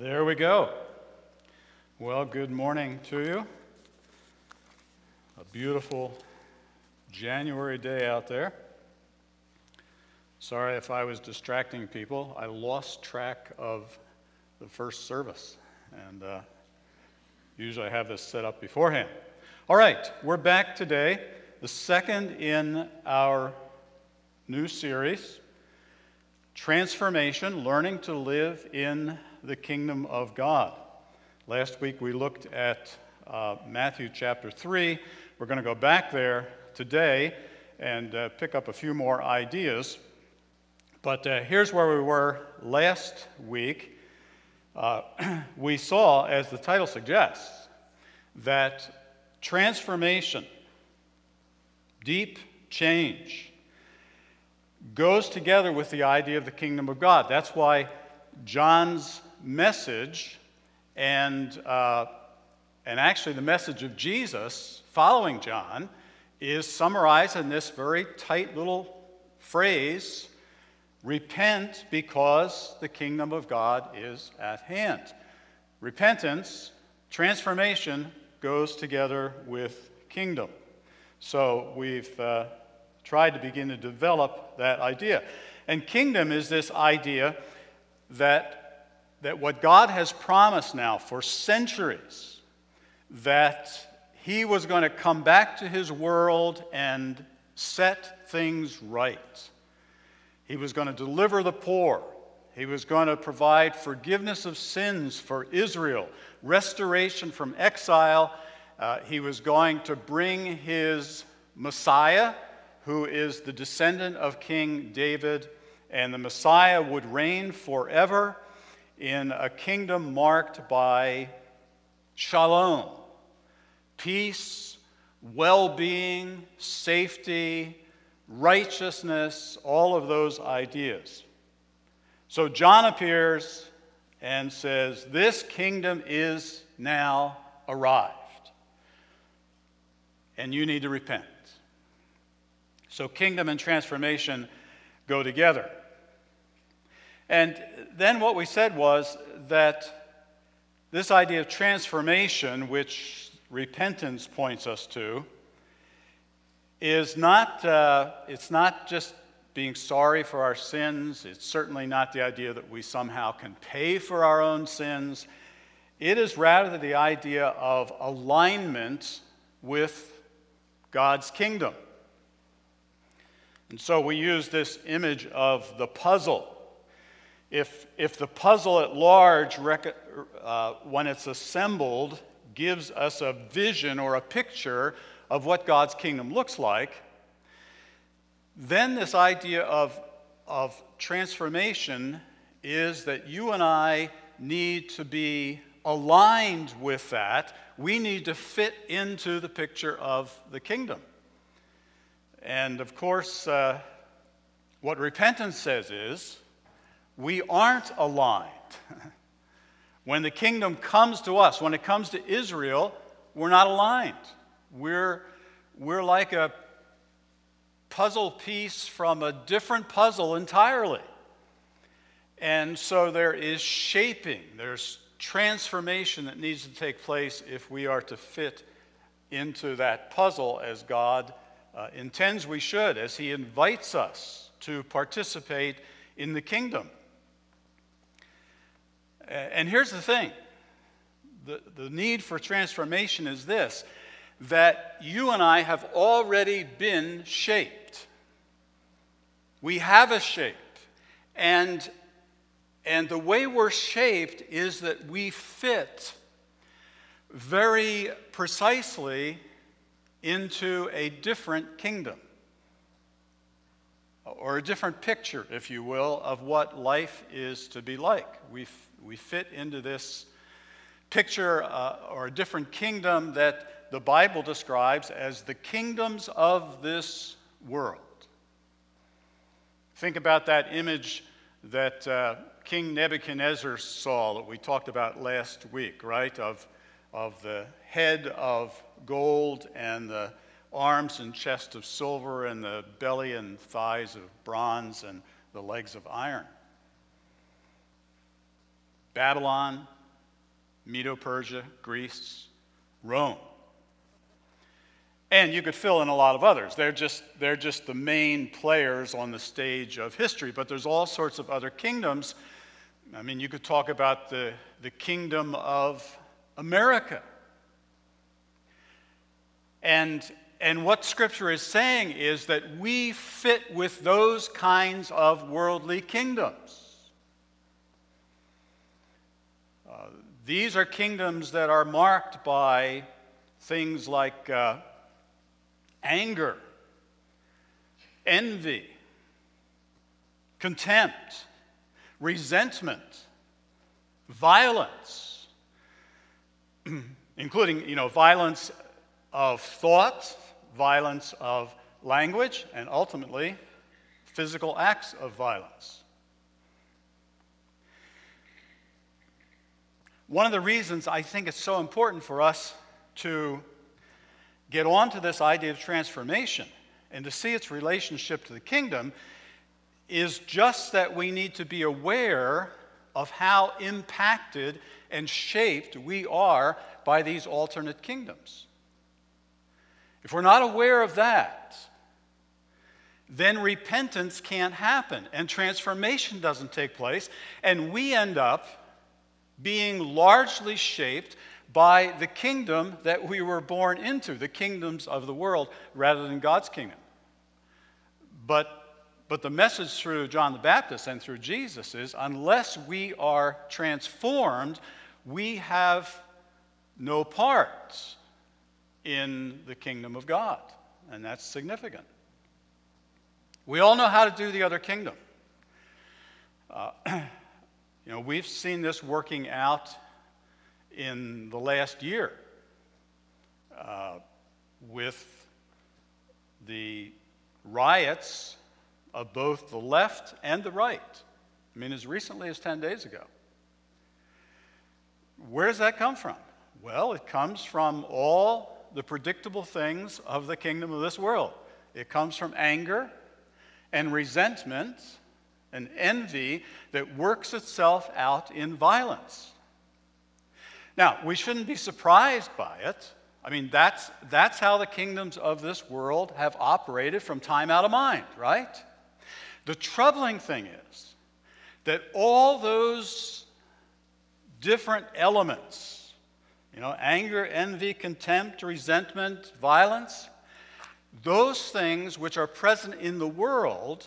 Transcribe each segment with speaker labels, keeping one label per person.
Speaker 1: There we go. Well, good morning to you. A beautiful January day out there. Sorry if I was distracting people. I lost track of the first service, and uh, usually I have this set up beforehand. All right, we're back today, the second in our new series Transformation Learning to Live in the kingdom of God. Last week we looked at uh, Matthew chapter 3. We're going to go back there today and uh, pick up a few more ideas. But uh, here's where we were last week. Uh, we saw, as the title suggests, that transformation, deep change, goes together with the idea of the kingdom of God. That's why John's message and, uh, and actually the message of Jesus following John is summarized in this very tight little phrase repent because the kingdom of God is at hand. Repentance, transformation goes together with kingdom. So we've uh, tried to begin to develop that idea. And kingdom is this idea that that what God has promised now for centuries, that He was going to come back to His world and set things right. He was going to deliver the poor. He was going to provide forgiveness of sins for Israel, restoration from exile. Uh, he was going to bring his Messiah, who is the descendant of King David, and the Messiah would reign forever in a kingdom marked by shalom, peace, well being, safety, righteousness, all of those ideas. So John appears and says, This kingdom is now arrived, and you need to repent. So, kingdom and transformation go together. And then what we said was that this idea of transformation, which repentance points us to, is not, uh, it's not just being sorry for our sins. It's certainly not the idea that we somehow can pay for our own sins. It is rather the idea of alignment with God's kingdom. And so we use this image of the puzzle if, if the puzzle at large, uh, when it's assembled, gives us a vision or a picture of what God's kingdom looks like, then this idea of, of transformation is that you and I need to be aligned with that. We need to fit into the picture of the kingdom. And of course, uh, what repentance says is we aren't aligned. when the kingdom comes to us, when it comes to Israel, we're not aligned. We're, we're like a puzzle piece from a different puzzle entirely. And so there is shaping, there's transformation that needs to take place if we are to fit into that puzzle as God uh, intends we should, as He invites us to participate in the kingdom. And here's the thing the, the need for transformation is this that you and I have already been shaped. We have a shape. And, and the way we're shaped is that we fit very precisely into a different kingdom or a different picture, if you will, of what life is to be like. We we fit into this picture uh, or a different kingdom that the Bible describes as the kingdoms of this world. Think about that image that uh, King Nebuchadnezzar saw that we talked about last week, right? Of, of the head of gold and the arms and chest of silver and the belly and thighs of bronze and the legs of iron. Babylon, Medo Persia, Greece, Rome. And you could fill in a lot of others. They're just, they're just the main players on the stage of history, but there's all sorts of other kingdoms. I mean, you could talk about the, the kingdom of America. And, and what Scripture is saying is that we fit with those kinds of worldly kingdoms. Uh, these are kingdoms that are marked by things like uh, anger, envy, contempt, resentment, violence, including, you know, violence of thought, violence of language, and ultimately, physical acts of violence. One of the reasons I think it's so important for us to get onto this idea of transformation and to see its relationship to the kingdom is just that we need to be aware of how impacted and shaped we are by these alternate kingdoms. If we're not aware of that, then repentance can't happen and transformation doesn't take place, and we end up being largely shaped by the kingdom that we were born into, the kingdoms of the world, rather than God's kingdom. But, but the message through John the Baptist and through Jesus is unless we are transformed, we have no part in the kingdom of God. And that's significant. We all know how to do the other kingdom. Uh, you know, we've seen this working out in the last year uh, with the riots of both the left and the right. I mean, as recently as 10 days ago. Where does that come from? Well, it comes from all the predictable things of the kingdom of this world. It comes from anger and resentment and envy that works itself out in violence. Now, we shouldn't be surprised by it. I mean, that's, that's how the kingdoms of this world have operated from time out of mind, right? The troubling thing is that all those different elements, you know, anger, envy, contempt, resentment, violence, those things which are present in the world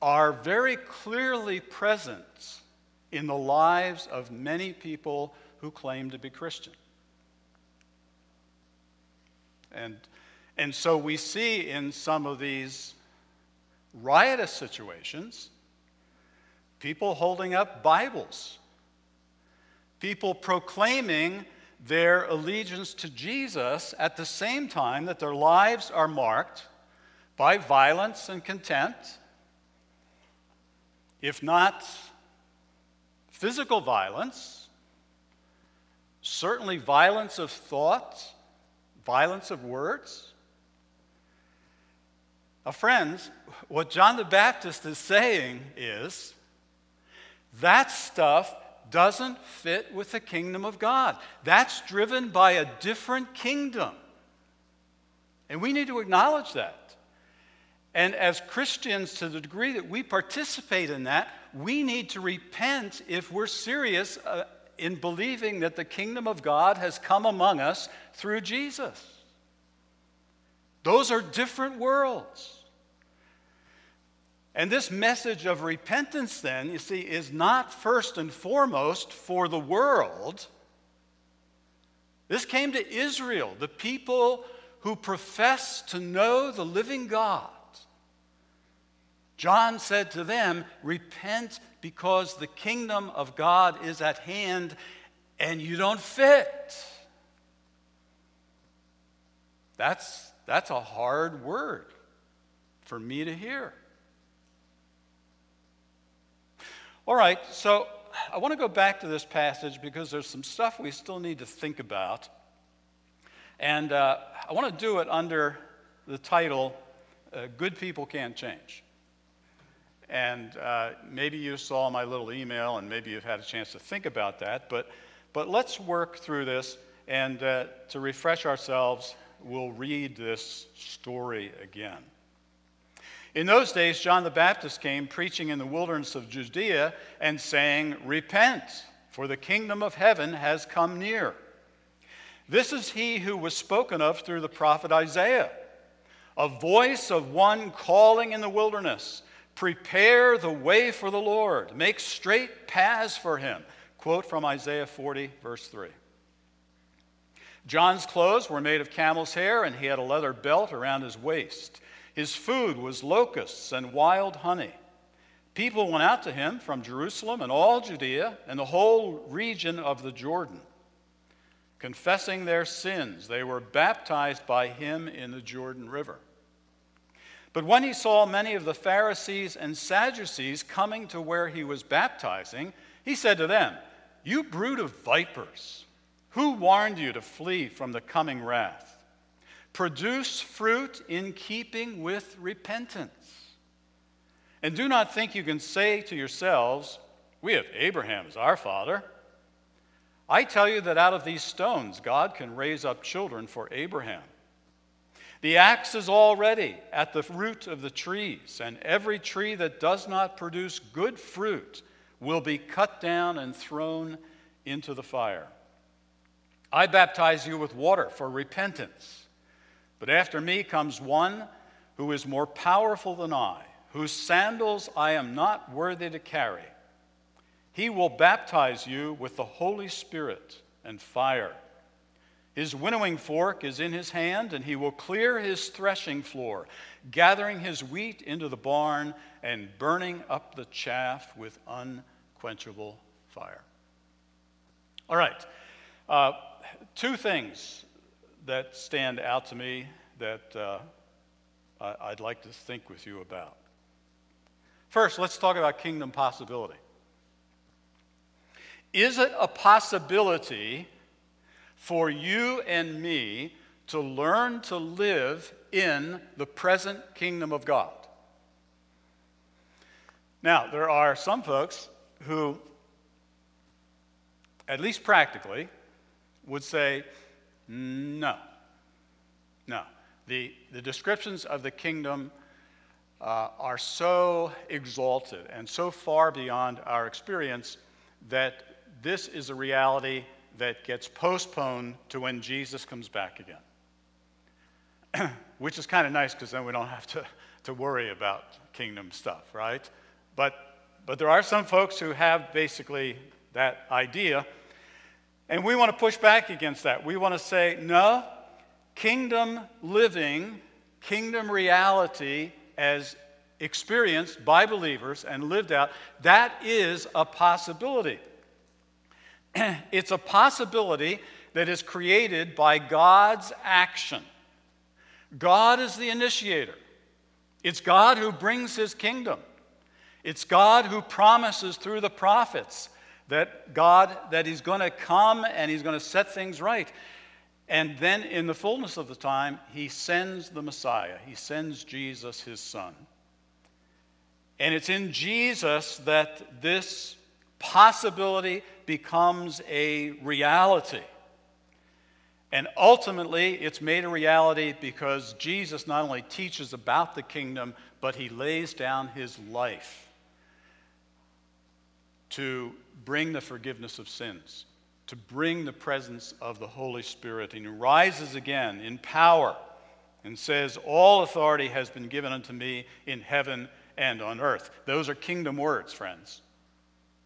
Speaker 1: are very clearly present in the lives of many people who claim to be Christian. And, and so we see in some of these riotous situations people holding up Bibles, people proclaiming their allegiance to Jesus at the same time that their lives are marked by violence and contempt, if not physical violence, certainly violence of thought, violence of words. Now, friends, what John the Baptist is saying is that stuff doesn't fit with the kingdom of God. That's driven by a different kingdom. And we need to acknowledge that. And as Christians, to the degree that we participate in that, we need to repent if we're serious uh, in believing that the kingdom of God has come among us through Jesus. Those are different worlds. And this message of repentance, then, you see, is not first and foremost for the world. This came to Israel, the people who profess to know the living God. John said to them, Repent because the kingdom of God is at hand and you don't fit. That's, that's a hard word for me to hear. All right, so I want to go back to this passage because there's some stuff we still need to think about. And uh, I want to do it under the title uh, Good People Can't Change. And uh, maybe you saw my little email and maybe you've had a chance to think about that. But, but let's work through this. And uh, to refresh ourselves, we'll read this story again. In those days, John the Baptist came preaching in the wilderness of Judea and saying, Repent, for the kingdom of heaven has come near. This is he who was spoken of through the prophet Isaiah, a voice of one calling in the wilderness, Prepare the way for the Lord, make straight paths for him. Quote from Isaiah 40, verse 3. John's clothes were made of camel's hair, and he had a leather belt around his waist. His food was locusts and wild honey. People went out to him from Jerusalem and all Judea and the whole region of the Jordan. Confessing their sins, they were baptized by him in the Jordan River. But when he saw many of the Pharisees and Sadducees coming to where he was baptizing, he said to them, You brood of vipers, who warned you to flee from the coming wrath? Produce fruit in keeping with repentance. And do not think you can say to yourselves, We have Abraham as our father. I tell you that out of these stones, God can raise up children for Abraham. The axe is already at the root of the trees, and every tree that does not produce good fruit will be cut down and thrown into the fire. I baptize you with water for repentance, but after me comes one who is more powerful than I, whose sandals I am not worthy to carry. He will baptize you with the Holy Spirit and fire. His winnowing fork is in his hand, and he will clear his threshing floor, gathering his wheat into the barn and burning up the chaff with unquenchable fire. All right, uh, two things that stand out to me that uh, I'd like to think with you about. First, let's talk about kingdom possibility. Is it a possibility? For you and me to learn to live in the present kingdom of God. Now, there are some folks who, at least practically, would say, no. No. The, the descriptions of the kingdom uh, are so exalted and so far beyond our experience that this is a reality that gets postponed to when Jesus comes back again. Which is kind of nice because then we don't have to, to worry about kingdom stuff, right? But, but there are some folks who have basically that idea. And we want to push back against that. We want to say, no, kingdom living, kingdom reality as experienced by believers and lived out, that is a possibility. it's a possibility that is created by God's action. God is the initiator. It's God who brings his kingdom. It's God who promises through the prophets that God that he's going to come and he's going to set things right. And then in the fullness of the time, he sends the Messiah. He sends Jesus his son. And it's in Jesus that this possibility becomes a reality. And ultimately, it's made a reality because Jesus not only teaches about the kingdom, but he lays down his life to bring the forgiveness of sins, to bring the presence of the Holy Spirit. And he rises again in power and says, All authority has been given unto me in heaven and on earth. Those are kingdom words, friends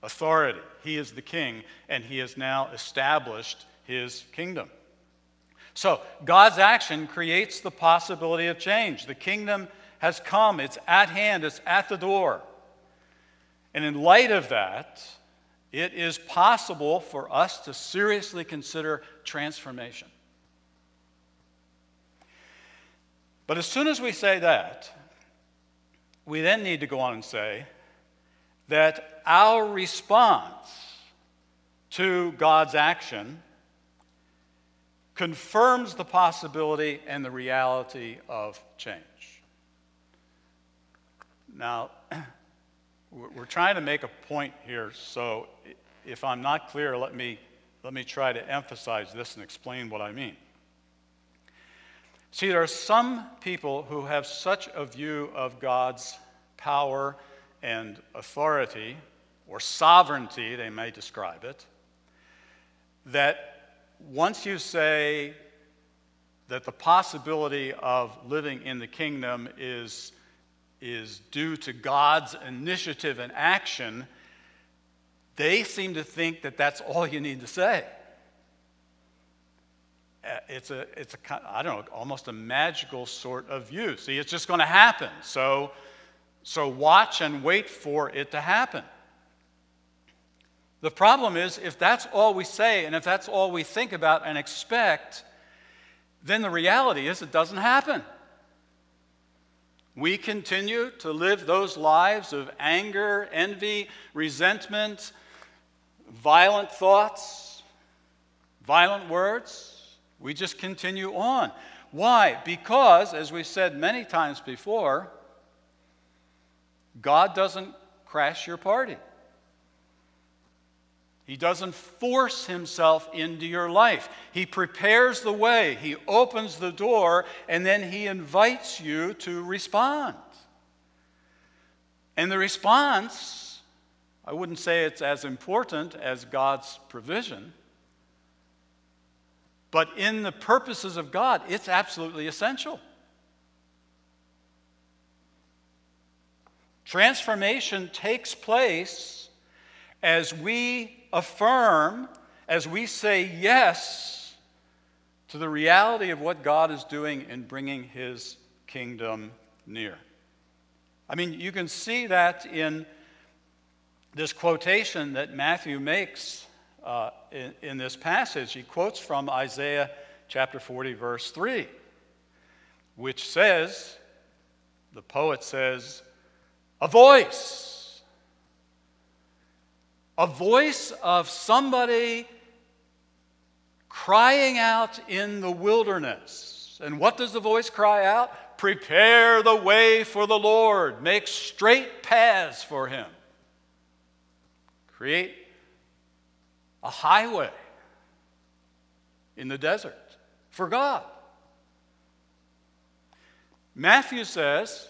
Speaker 1: authority. He is the king, and he has now established his kingdom. So, God's action creates the possibility of change. The kingdom has come, it's at hand, it's at the door. And in light of that, it is possible for us to seriously consider transformation. But as soon as we say that, we then need to go on and say, that our response to God's action confirms the possibility and the reality of change. Now, we're trying to make a point here, so if I'm not clear, let me, let me try to emphasize this and explain what I mean. See, there are some people who have such a view of God's power and authority, or sovereignty, they may describe it, that once you say that the possibility of living in the kingdom is is due to God's initiative and action, they seem to think that that's all you need to say. Uh, it's a, it's a, I don't know, almost a magical sort of view. See, it's just going to happen. So, so watch and wait for it to happen. The problem is, if that's all we say and if that's all we think about and expect, then the reality is it doesn't happen. We continue to live those lives of anger, envy, resentment, violent thoughts, violent words. We just continue on. Why? Because, as we said many times before, God doesn't crash your party. He doesn't force himself into your life. He prepares the way, he opens the door, and then he invites you to respond. And the response, I wouldn't say it's as important as God's provision, but in the purposes of God, it's absolutely essential. Transformation takes place as we affirm, as we say yes to the reality of what God is doing in bringing his kingdom near. I mean, you can see that in this quotation that Matthew makes uh, in, in this passage. He quotes from Isaiah chapter 40, verse 3, which says, the poet says, a voice a voice of somebody crying out in the wilderness. And what does the voice cry out? Prepare the way for the Lord, make straight paths for him, create a highway in the desert for God. Matthew says,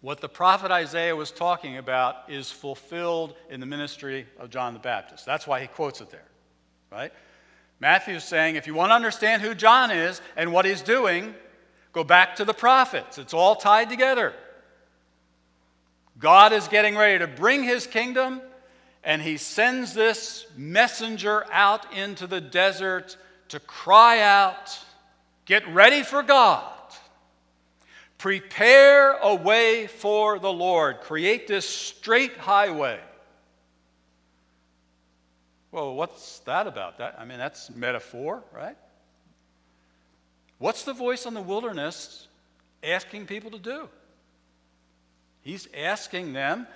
Speaker 1: what the prophet Isaiah was talking about is fulfilled in the ministry of John the Baptist. That's why he quotes it there, right? Matthew's saying if you want to understand who John is and what he's doing, go back to the prophets. It's all tied together. God is getting ready to bring his kingdom, and he sends this messenger out into the desert to cry out, Get ready for God. Prepare a way for the Lord. Create this straight highway. Well, what's that about? That I mean, that's metaphor, right? What's the voice in the wilderness asking people to do? He's asking them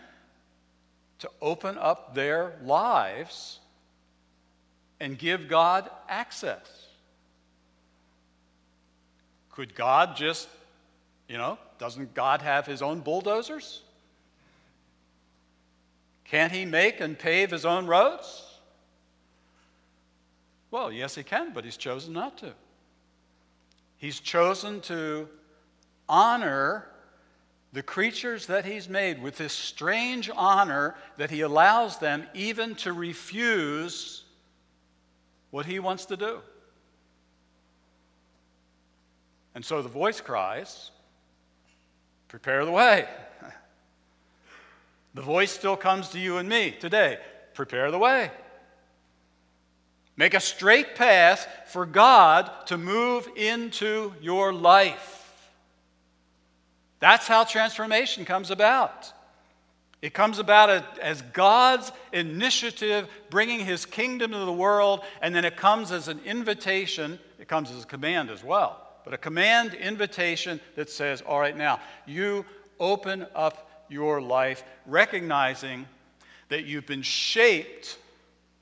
Speaker 1: to open up their lives and give God access. Could God just you know, doesn't God have his own bulldozers? Can't he make and pave his own roads? Well, yes, he can, but he's chosen not to. He's chosen to honor the creatures that he's made with this strange honor that he allows them even to refuse what he wants to do. And so the voice cries, Prepare the way. The voice still comes to you and me today. Prepare the way. Make a straight path for God to move into your life. That's how transformation comes about. It comes about as God's initiative bringing his kingdom to the world, and then it comes as an invitation. It comes as a command as well but a command invitation that says, All right, now, you open up your life, recognizing that you've been shaped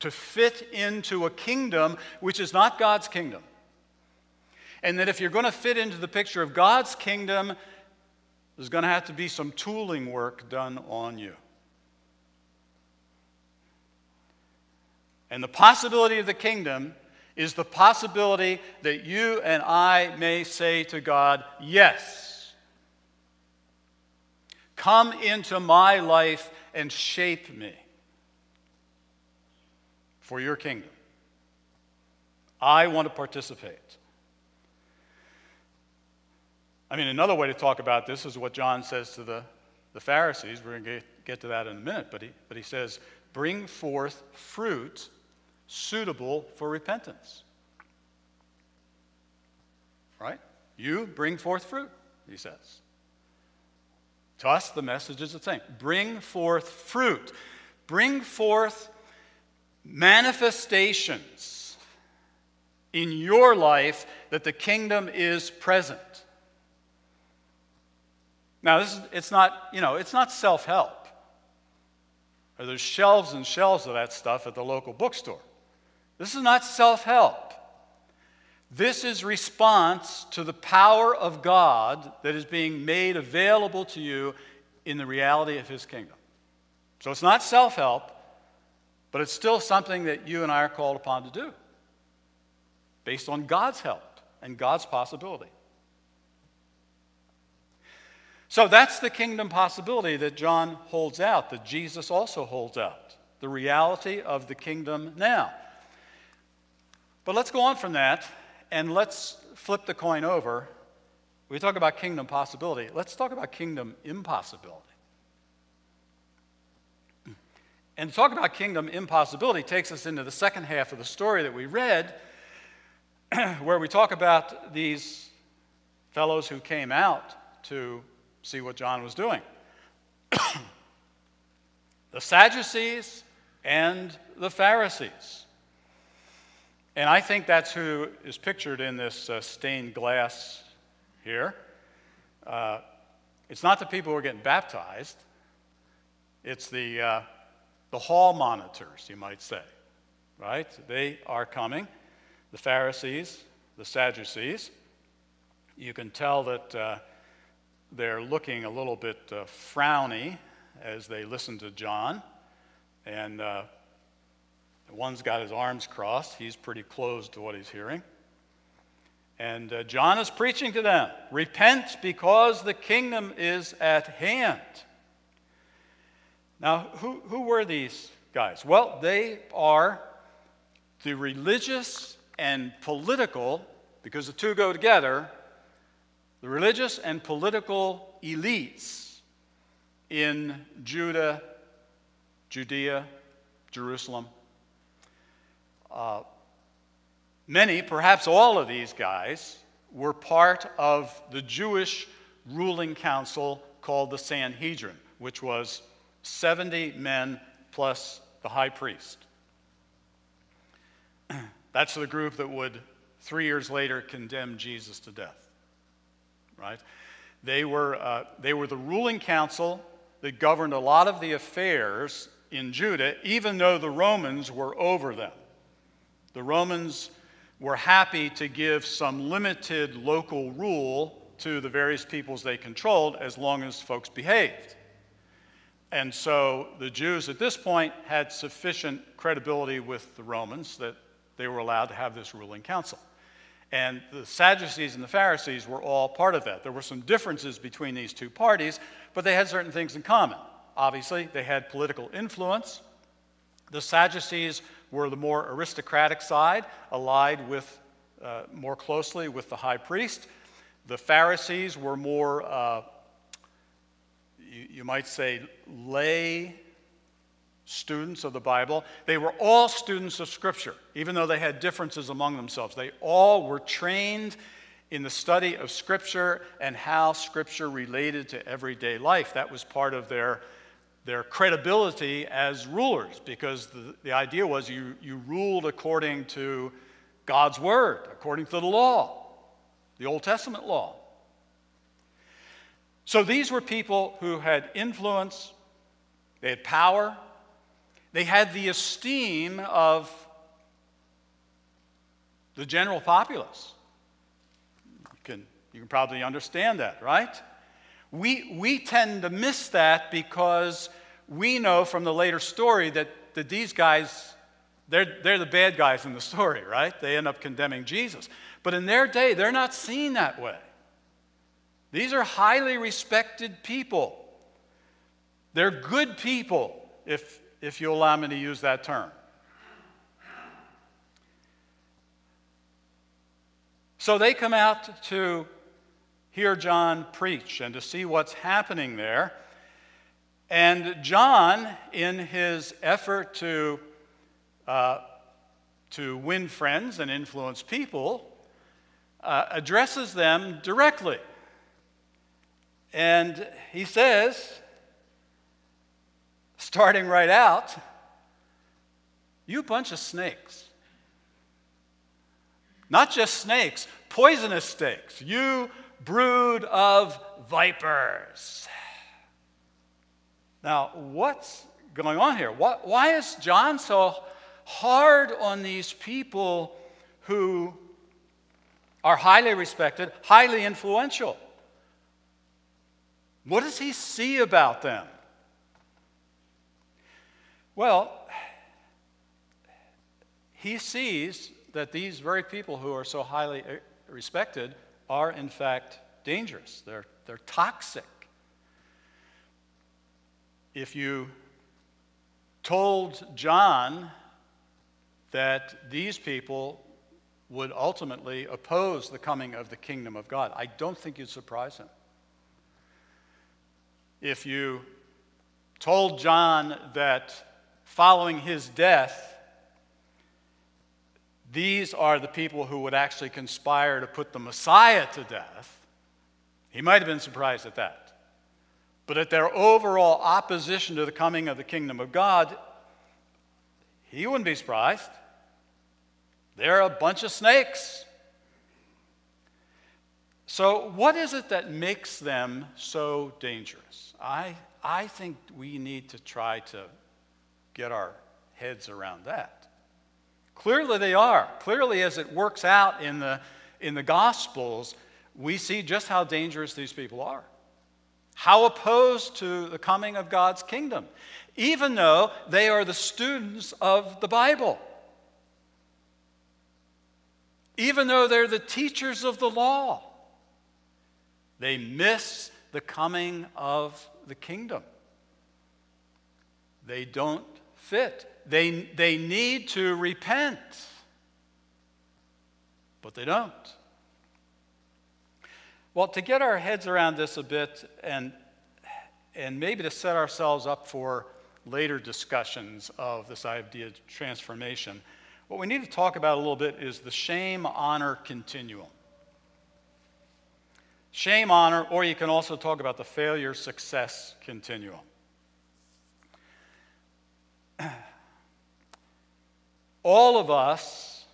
Speaker 1: to fit into a kingdom which is not God's kingdom. And that if you're going to fit into the picture of God's kingdom, there's going to have to be some tooling work done on you. And the possibility of the kingdom is the possibility that you and I may say to God, Yes, come into my life and shape me for your kingdom. I want to participate. I mean, another way to talk about this is what John says to the, the Pharisees. We're going to get to that in a minute. But he, but he says, Bring forth fruit suitable for repentance. Right? You bring forth fruit, he says. To us, the message is the same bring forth fruit, bring forth manifestations in your life that the kingdom is present. Now, this is, it's not, you know, it's not self-help. There's shelves and shelves of that stuff at the local bookstore. This is not self help. This is response to the power of God that is being made available to you in the reality of His kingdom. So it's not self help, but it's still something that you and I are called upon to do based on God's help and God's possibility. So that's the kingdom possibility that John holds out, that Jesus also holds out the reality of the kingdom now. But let's go on from that and let's flip the coin over. We talk about kingdom possibility. Let's talk about kingdom impossibility. And to talk about kingdom impossibility takes us into the second half of the story that we read, where we talk about these fellows who came out to see what John was doing the Sadducees and the Pharisees. And I think that's who is pictured in this uh, stained glass here. Uh, it's not the people who are getting baptized, it's the, uh, the hall monitors, you might say, right? They are coming, the Pharisees, the Sadducees. You can tell that uh, they're looking a little bit uh, frowny as they listen to John. And uh, One's got his arms crossed. He's pretty closed to what he's hearing. And uh, John is preaching to them repent because the kingdom is at hand. Now, who, who were these guys? Well, they are the religious and political, because the two go together, the religious and political elites in Judah, Judea, Jerusalem, uh, many, perhaps all of these guys, were part of the Jewish ruling council called the Sanhedrin, which was 70 men plus the high priest. That's the group that would, three years later, condemn Jesus to death. Right? They were, uh, they were the ruling council that governed a lot of the affairs in Judah, even though the Romans were over them. The Romans were happy to give some limited local rule to the various peoples they controlled as long as folks behaved. And so the Jews at this point had sufficient credibility with the Romans that they were allowed to have this ruling council. And the Sadducees and the Pharisees were all part of that. There were some differences between these two parties, but they had certain things in common. Obviously, they had political influence. The Sadducees were the more aristocratic side, allied with, uh, more closely with the high priest. The Pharisees were more, uh, you, you might say, lay students of the Bible. They were all students of Scripture, even though they had differences among themselves. They all were trained in the study of Scripture and how Scripture related to everyday life. That was part of their their credibility as rulers because the, the idea was you, you ruled according to God's word, according to the law, the Old Testament law. So these were people who had influence, they had power, they had the esteem of the general populace. You can, you can probably understand that, right? We, we tend to miss that because we know from the later story that, that these guys, they're, they're the bad guys in the story, right? They end up condemning Jesus. But in their day, they're not seen that way. These are highly respected people. They're good people, if, if you allow me to use that term. So they come out to hear John preach and to see what's happening there. And John, in his effort to, uh, to win friends and influence people, uh, addresses them directly. And he says, starting right out, You bunch of snakes. Not just snakes, poisonous snakes. You brood of vipers. Now, what's going on here? Why is John so hard on these people who are highly respected, highly influential? What does he see about them? Well, he sees that these very people who are so highly uh, respected are, in fact, dangerous. They're, they're toxic. If you told John that these people would ultimately oppose the coming of the kingdom of God, I don't think you'd surprise him. If you told John that following his death, these are the people who would actually conspire to put the Messiah to death, he might have been surprised at that. But at their overall opposition to the coming of the kingdom of God, he wouldn't be surprised. They're a bunch of snakes. So, what is it that makes them so dangerous? I, I think we need to try to get our heads around that. Clearly, they are. Clearly, as it works out in the, in the Gospels, we see just how dangerous these people are. How opposed to the coming of God's kingdom, even though they are the students of the Bible. Even though they're the teachers of the law, they miss the coming of the kingdom. They don't fit. They, they need to repent, but they don't. Well, to get our heads around this a bit and, and maybe to set ourselves up for later discussions of this idea of transformation, what we need to talk about a little bit is the shame honor continuum. Shame honor, or you can also talk about the failure success continuum. all of us,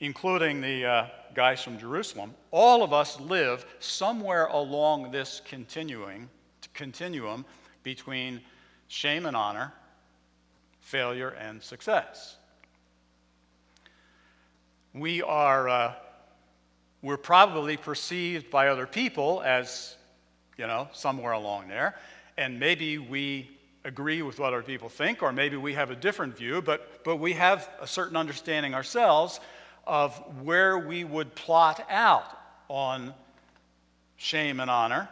Speaker 1: including the uh, guys from Jerusalem, all of us live somewhere along this continuing, continuum between shame and honor, failure and success. We are, uh, we're probably perceived by other people as, you know, somewhere along there, and maybe we agree with what other people think, or maybe we have a different view, but, but we have a certain understanding ourselves of where we would plot out on shame and honor,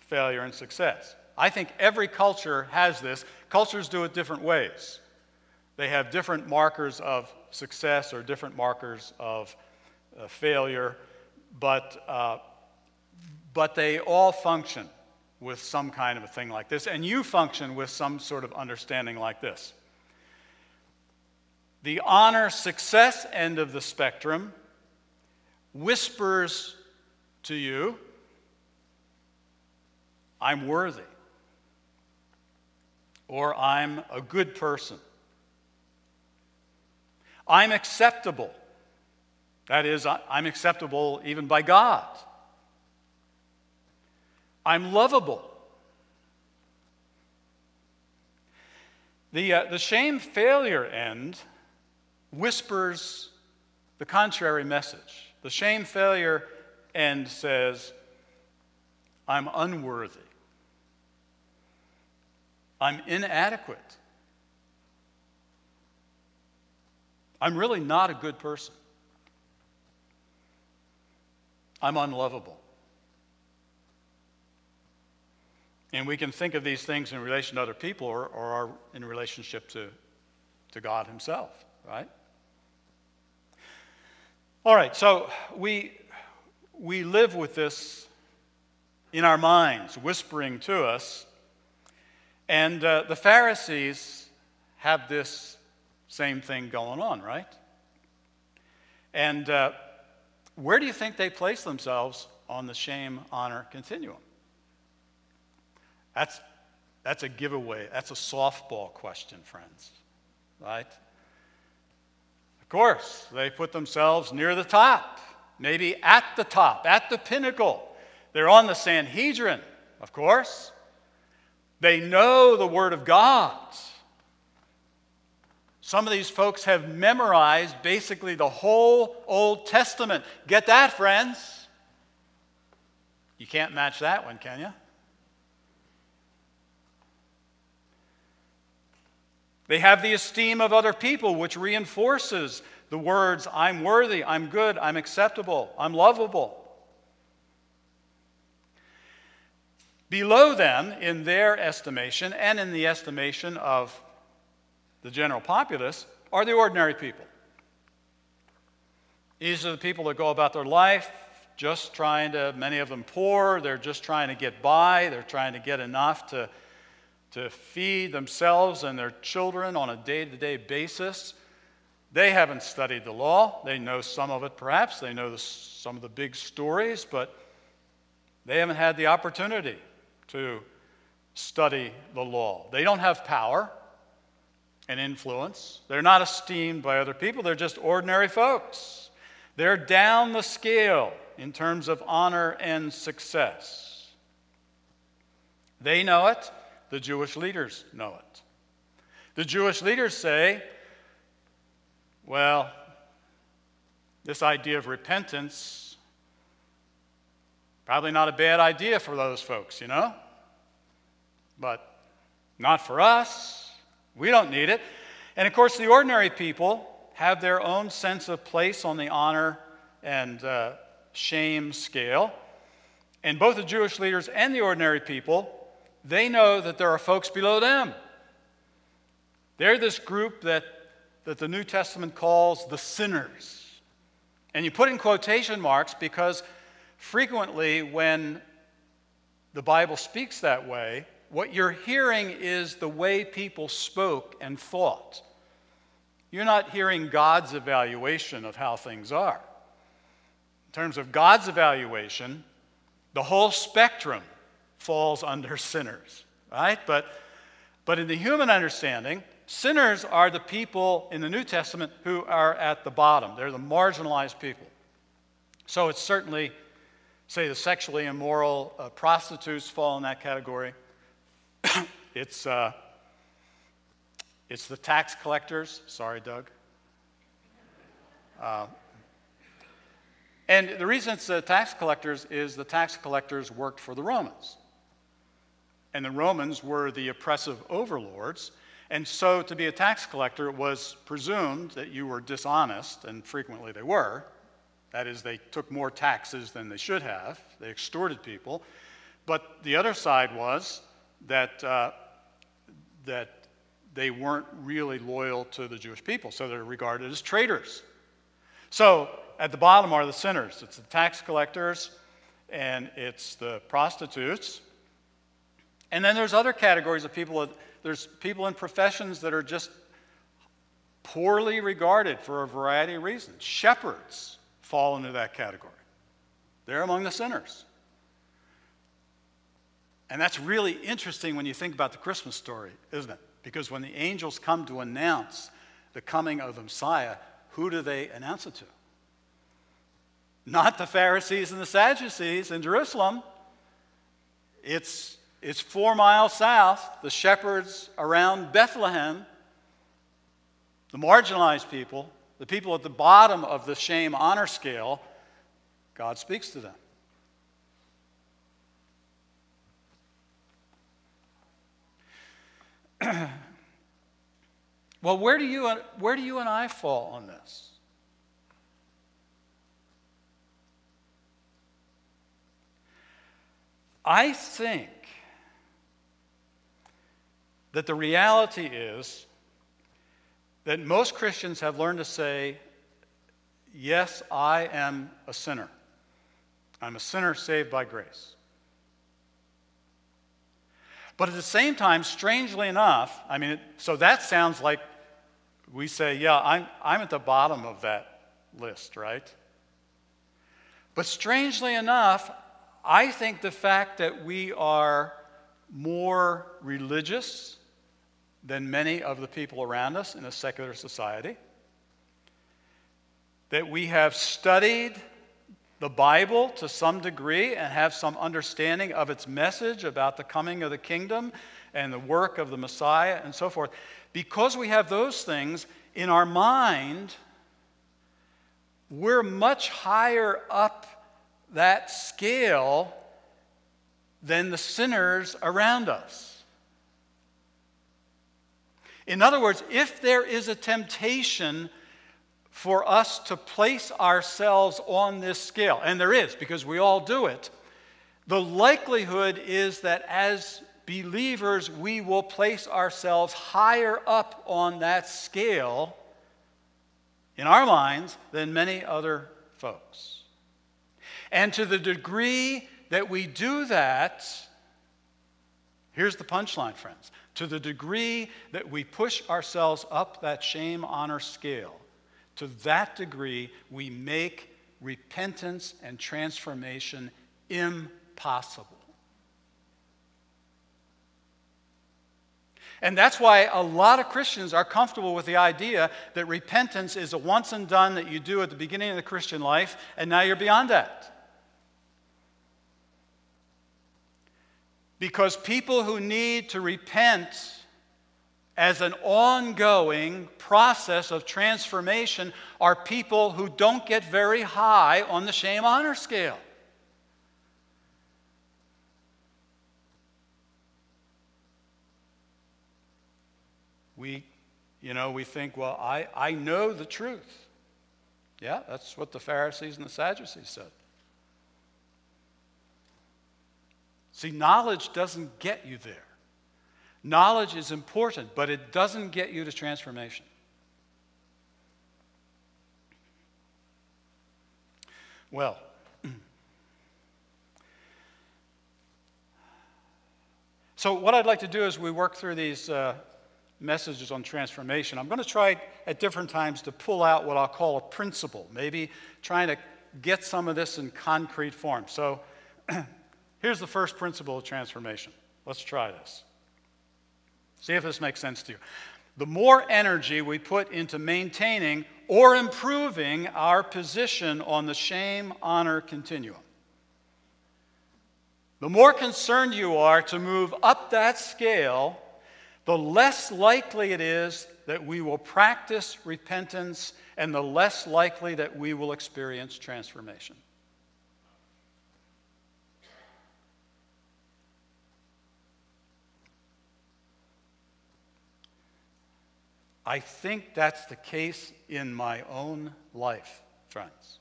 Speaker 1: failure and success. I think every culture has this. Cultures do it different ways. They have different markers of success or different markers of uh, failure, but, uh, but they all function with some kind of a thing like this, and you function with some sort of understanding like this. The honor success end of the spectrum whispers to you, I'm worthy, or I'm a good person. I'm acceptable. That is, I'm acceptable even by God. I'm lovable. The, uh, the shame failure end whispers the contrary message. The shame failure end says, I'm unworthy. I'm inadequate. I'm really not a good person. I'm unlovable. And we can think of these things in relation to other people or, or in relationship to, to God Himself, right? All right, so we, we live with this in our minds, whispering to us. And uh, the Pharisees have this same thing going on, right? And uh, where do you think they place themselves on the shame honor continuum? That's, that's a giveaway. That's a softball question, friends, right? Of course, they put themselves near the top, maybe at the top, at the pinnacle. They're on the Sanhedrin, of course. They know the Word of God. Some of these folks have memorized basically the whole Old Testament. Get that, friends? You can't match that one, can you? They have the esteem of other people, which reinforces the words, I'm worthy, I'm good, I'm acceptable, I'm lovable. Below them, in their estimation and in the estimation of the general populace, are the ordinary people. These are the people that go about their life just trying to, many of them poor, they're just trying to get by, they're trying to get enough to, to feed themselves and their children on a day to day basis. They haven't studied the law. They know some of it, perhaps. They know the, some of the big stories, but they haven't had the opportunity to study the law. They don't have power and influence. They're not esteemed by other people. They're just ordinary folks. They're down the scale in terms of honor and success. They know it. The Jewish leaders know it. The Jewish leaders say, well, this idea of repentance, probably not a bad idea for those folks, you know? But not for us. We don't need it. And of course, the ordinary people have their own sense of place on the honor and uh, shame scale. And both the Jewish leaders and the ordinary people, they know that there are folks below them. They're this group that, that the New Testament calls the sinners. And you put in quotation marks because frequently when the Bible speaks that way, what you're hearing is the way people spoke and thought. You're not hearing God's evaluation of how things are. In terms of God's evaluation, the whole spectrum falls under sinners, right? But, but in the human understanding, sinners are the people in the New Testament who are at the bottom. They're the marginalized people. So it's certainly, say, the sexually immoral uh, prostitutes fall in that category. it's, uh, it's the tax collectors. Sorry, Doug. Uh, and the reason it's the tax collectors is the tax collectors worked for the Romans. And the Romans were the oppressive overlords. And so to be a tax collector it was presumed that you were dishonest, and frequently they were. That is, they took more taxes than they should have, they extorted people. But the other side was that, uh, that they weren't really loyal to the Jewish people, so they're regarded as traitors. So at the bottom are the sinners it's the tax collectors and it's the prostitutes. And then there's other categories of people. There's people in professions that are just poorly regarded for a variety of reasons. Shepherds fall into that category. They're among the sinners. And that's really interesting when you think about the Christmas story, isn't it? Because when the angels come to announce the coming of the Messiah, who do they announce it to? Not the Pharisees and the Sadducees in Jerusalem. It's, it's four miles south, the shepherds around Bethlehem, the marginalized people, the people at the bottom of the shame honor scale, God speaks to them. well, where do, you, where do you and I fall on this? I think that the reality is that most Christians have learned to say, Yes, I am a sinner. I'm a sinner saved by grace. But at the same time, strangely enough, I mean, so that sounds like we say, Yeah, I'm, I'm at the bottom of that list, right? But strangely enough, I think the fact that we are more religious than many of the people around us in a secular society, that we have studied the Bible to some degree and have some understanding of its message about the coming of the kingdom and the work of the Messiah and so forth, because we have those things in our mind, we're much higher up that scale than the sinners around us. In other words, if there is a temptation for us to place ourselves on this scale, and there is because we all do it, the likelihood is that as believers, we will place ourselves higher up on that scale in our minds than many other folks. And to the degree that we do that, here's the punchline, friends. To the degree that we push ourselves up that shame honor scale, to that degree we make repentance and transformation impossible. And that's why a lot of Christians are comfortable with the idea that repentance is a once and done that you do at the beginning of the Christian life, and now you're beyond that. Because people who need to repent as an ongoing process of transformation are people who don't get very high on the shame honor scale. We, you know, we think, well, I, I know the truth. Yeah, that's what the Pharisees and the Sadducees said. See, knowledge doesn't get you there. Knowledge is important, but it doesn't get you to transformation. Well, so what I'd like to do as we work through these uh, messages on transformation, I'm going to try at different times to pull out what I'll call a principle, maybe trying to get some of this in concrete form. So, Here's the first principle of transformation. Let's try this. See if this makes sense to you. The more energy we put into maintaining or improving our position on the shame honor continuum, the more concerned you are to move up that scale, the less likely it is that we will practice repentance and the less likely that we will experience transformation. I think that's the case in my own life, friends.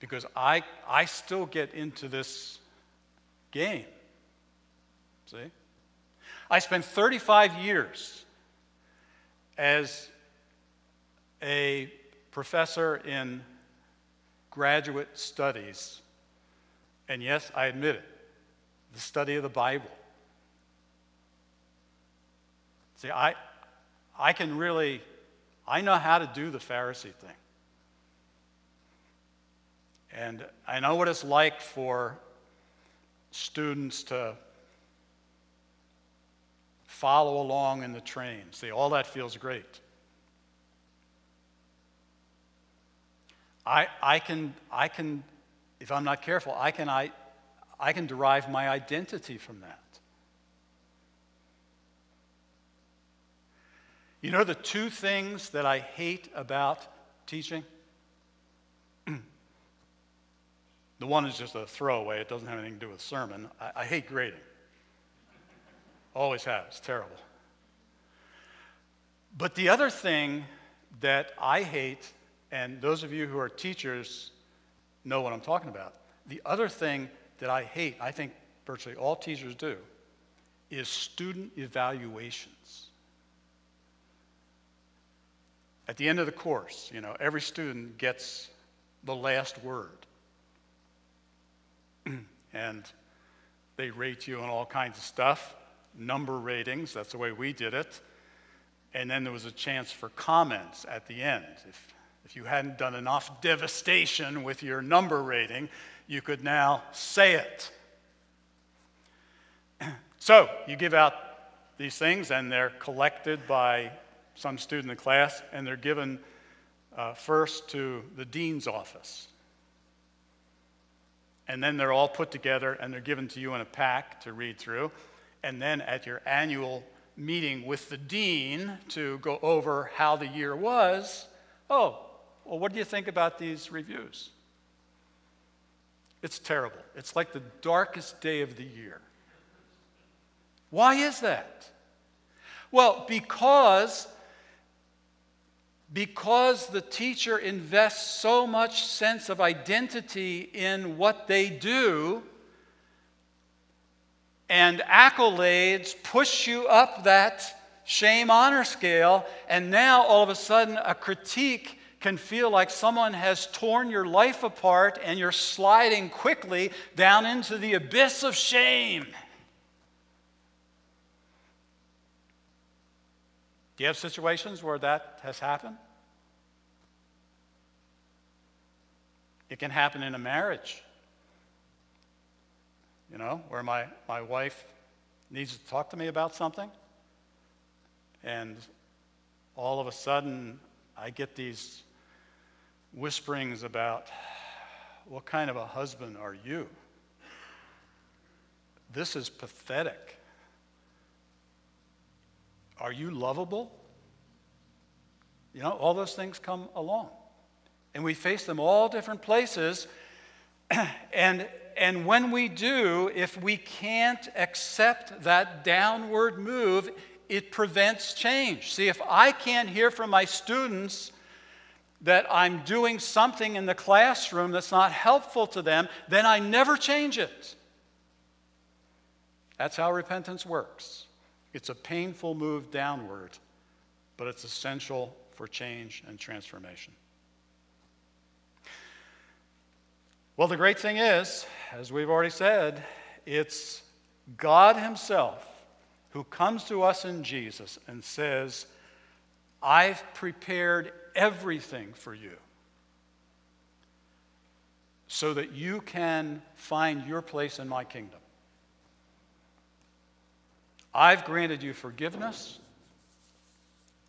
Speaker 1: Because I, I still get into this game. See? I spent 35 years as a professor in graduate studies. And yes, I admit it, the study of the Bible. See, I, I can really, I know how to do the Pharisee thing. And I know what it's like for students to follow along in the train. See, all that feels great. I, I, can, I can, if I'm not careful, I can, I, I can derive my identity from that. You know the two things that I hate about teaching? the one is just a throwaway, it doesn't have anything to do with sermon. I, I hate grading. Always has. Terrible. But the other thing that I hate, and those of you who are teachers know what I'm talking about. The other thing that I hate, I think virtually all teachers do, is student evaluations. At the end of the course, you know, every student gets the last word. and they rate you on all kinds of stuff, number ratings, that's the way we did it. And then there was a chance for comments at the end. If, if you hadn't done enough devastation with your number rating, you could now say it. so you give out these things, and they're collected by some student in the class, and they're given uh, first to the dean's office. And then they're all put together and they're given to you in a pack to read through. And then at your annual meeting with the dean to go over how the year was, oh, well, what do you think about these reviews? It's terrible. It's like the darkest day of the year. Why is that? Well, because because the teacher invests so much sense of identity in what they do and accolades push you up that shame honor scale and now all of a sudden a critique can feel like someone has torn your life apart and you're sliding quickly down into the abyss of shame Do you have situations where that has happened? It can happen in a marriage, you know, where my, my wife needs to talk to me about something, and all of a sudden I get these whisperings about what kind of a husband are you? This is pathetic. Are you lovable? You know, all those things come along. And we face them all different places. and, and when we do, if we can't accept that downward move, it prevents change. See, if I can't hear from my students that I'm doing something in the classroom that's not helpful to them, then I never change it. That's how repentance works. It's a painful move downward, but it's essential for change and transformation. Well, the great thing is, as we've already said, it's God Himself who comes to us in Jesus and says, I've prepared everything for you so that you can find your place in my kingdom. I've granted you forgiveness.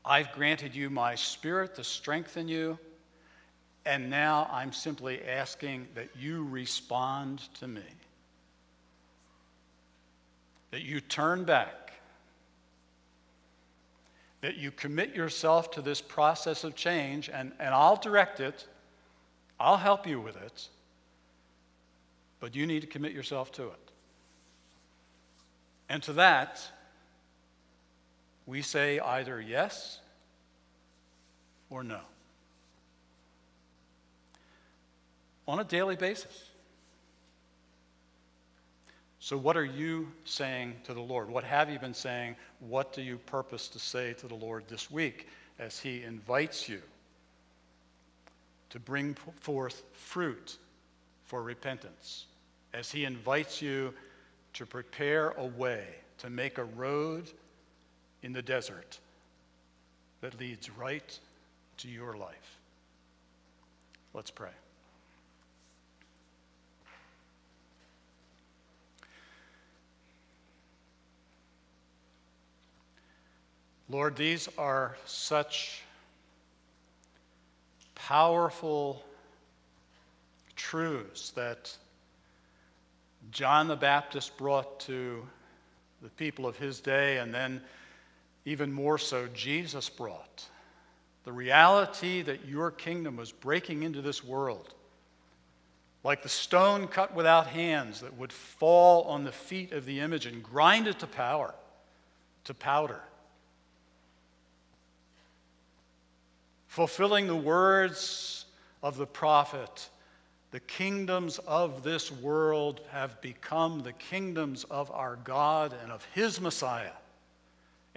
Speaker 1: I've granted you my spirit to strengthen you. And now I'm simply asking that you respond to me. That you turn back. That you commit yourself to this process of change, and, and I'll direct it, I'll help you with it, but you need to commit yourself to it. And to that, we say either yes or no on a daily basis. So, what are you saying to the Lord? What have you been saying? What do you purpose to say to the Lord this week as He invites you to bring forth fruit for repentance? As He invites you to prepare a way, to make a road in the desert that leads right to your life. Let's pray. Lord, these are such powerful truths that John the Baptist brought to the people of his day and then even more so, Jesus brought the reality that your kingdom was breaking into this world. Like the stone cut without hands that would fall on the feet of the image and grind it to power. to powder. Fulfilling the words of the prophet, the kingdoms of this world have become the kingdoms of our God and of his Messiah,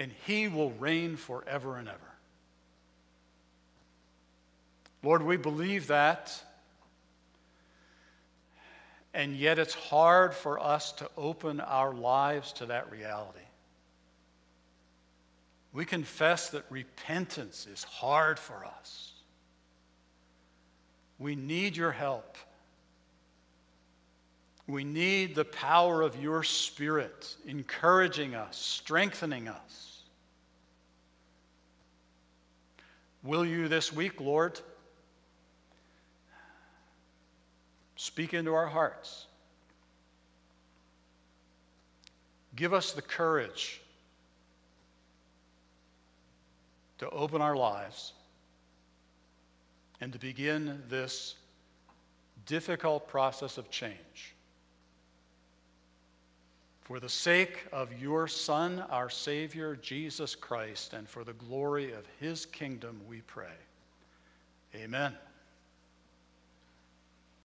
Speaker 1: and he will reign forever and ever. Lord, we believe that. And yet it's hard for us to open our lives to that reality. We confess that repentance is hard for us. We need your help. We need the power of your Spirit encouraging us, strengthening us. Will you this week, Lord, Speak into our hearts. Give us the courage to open our lives and to begin this difficult process of change. For the sake of your Son, our Savior, Jesus Christ, and for the glory of his kingdom, we pray. Amen.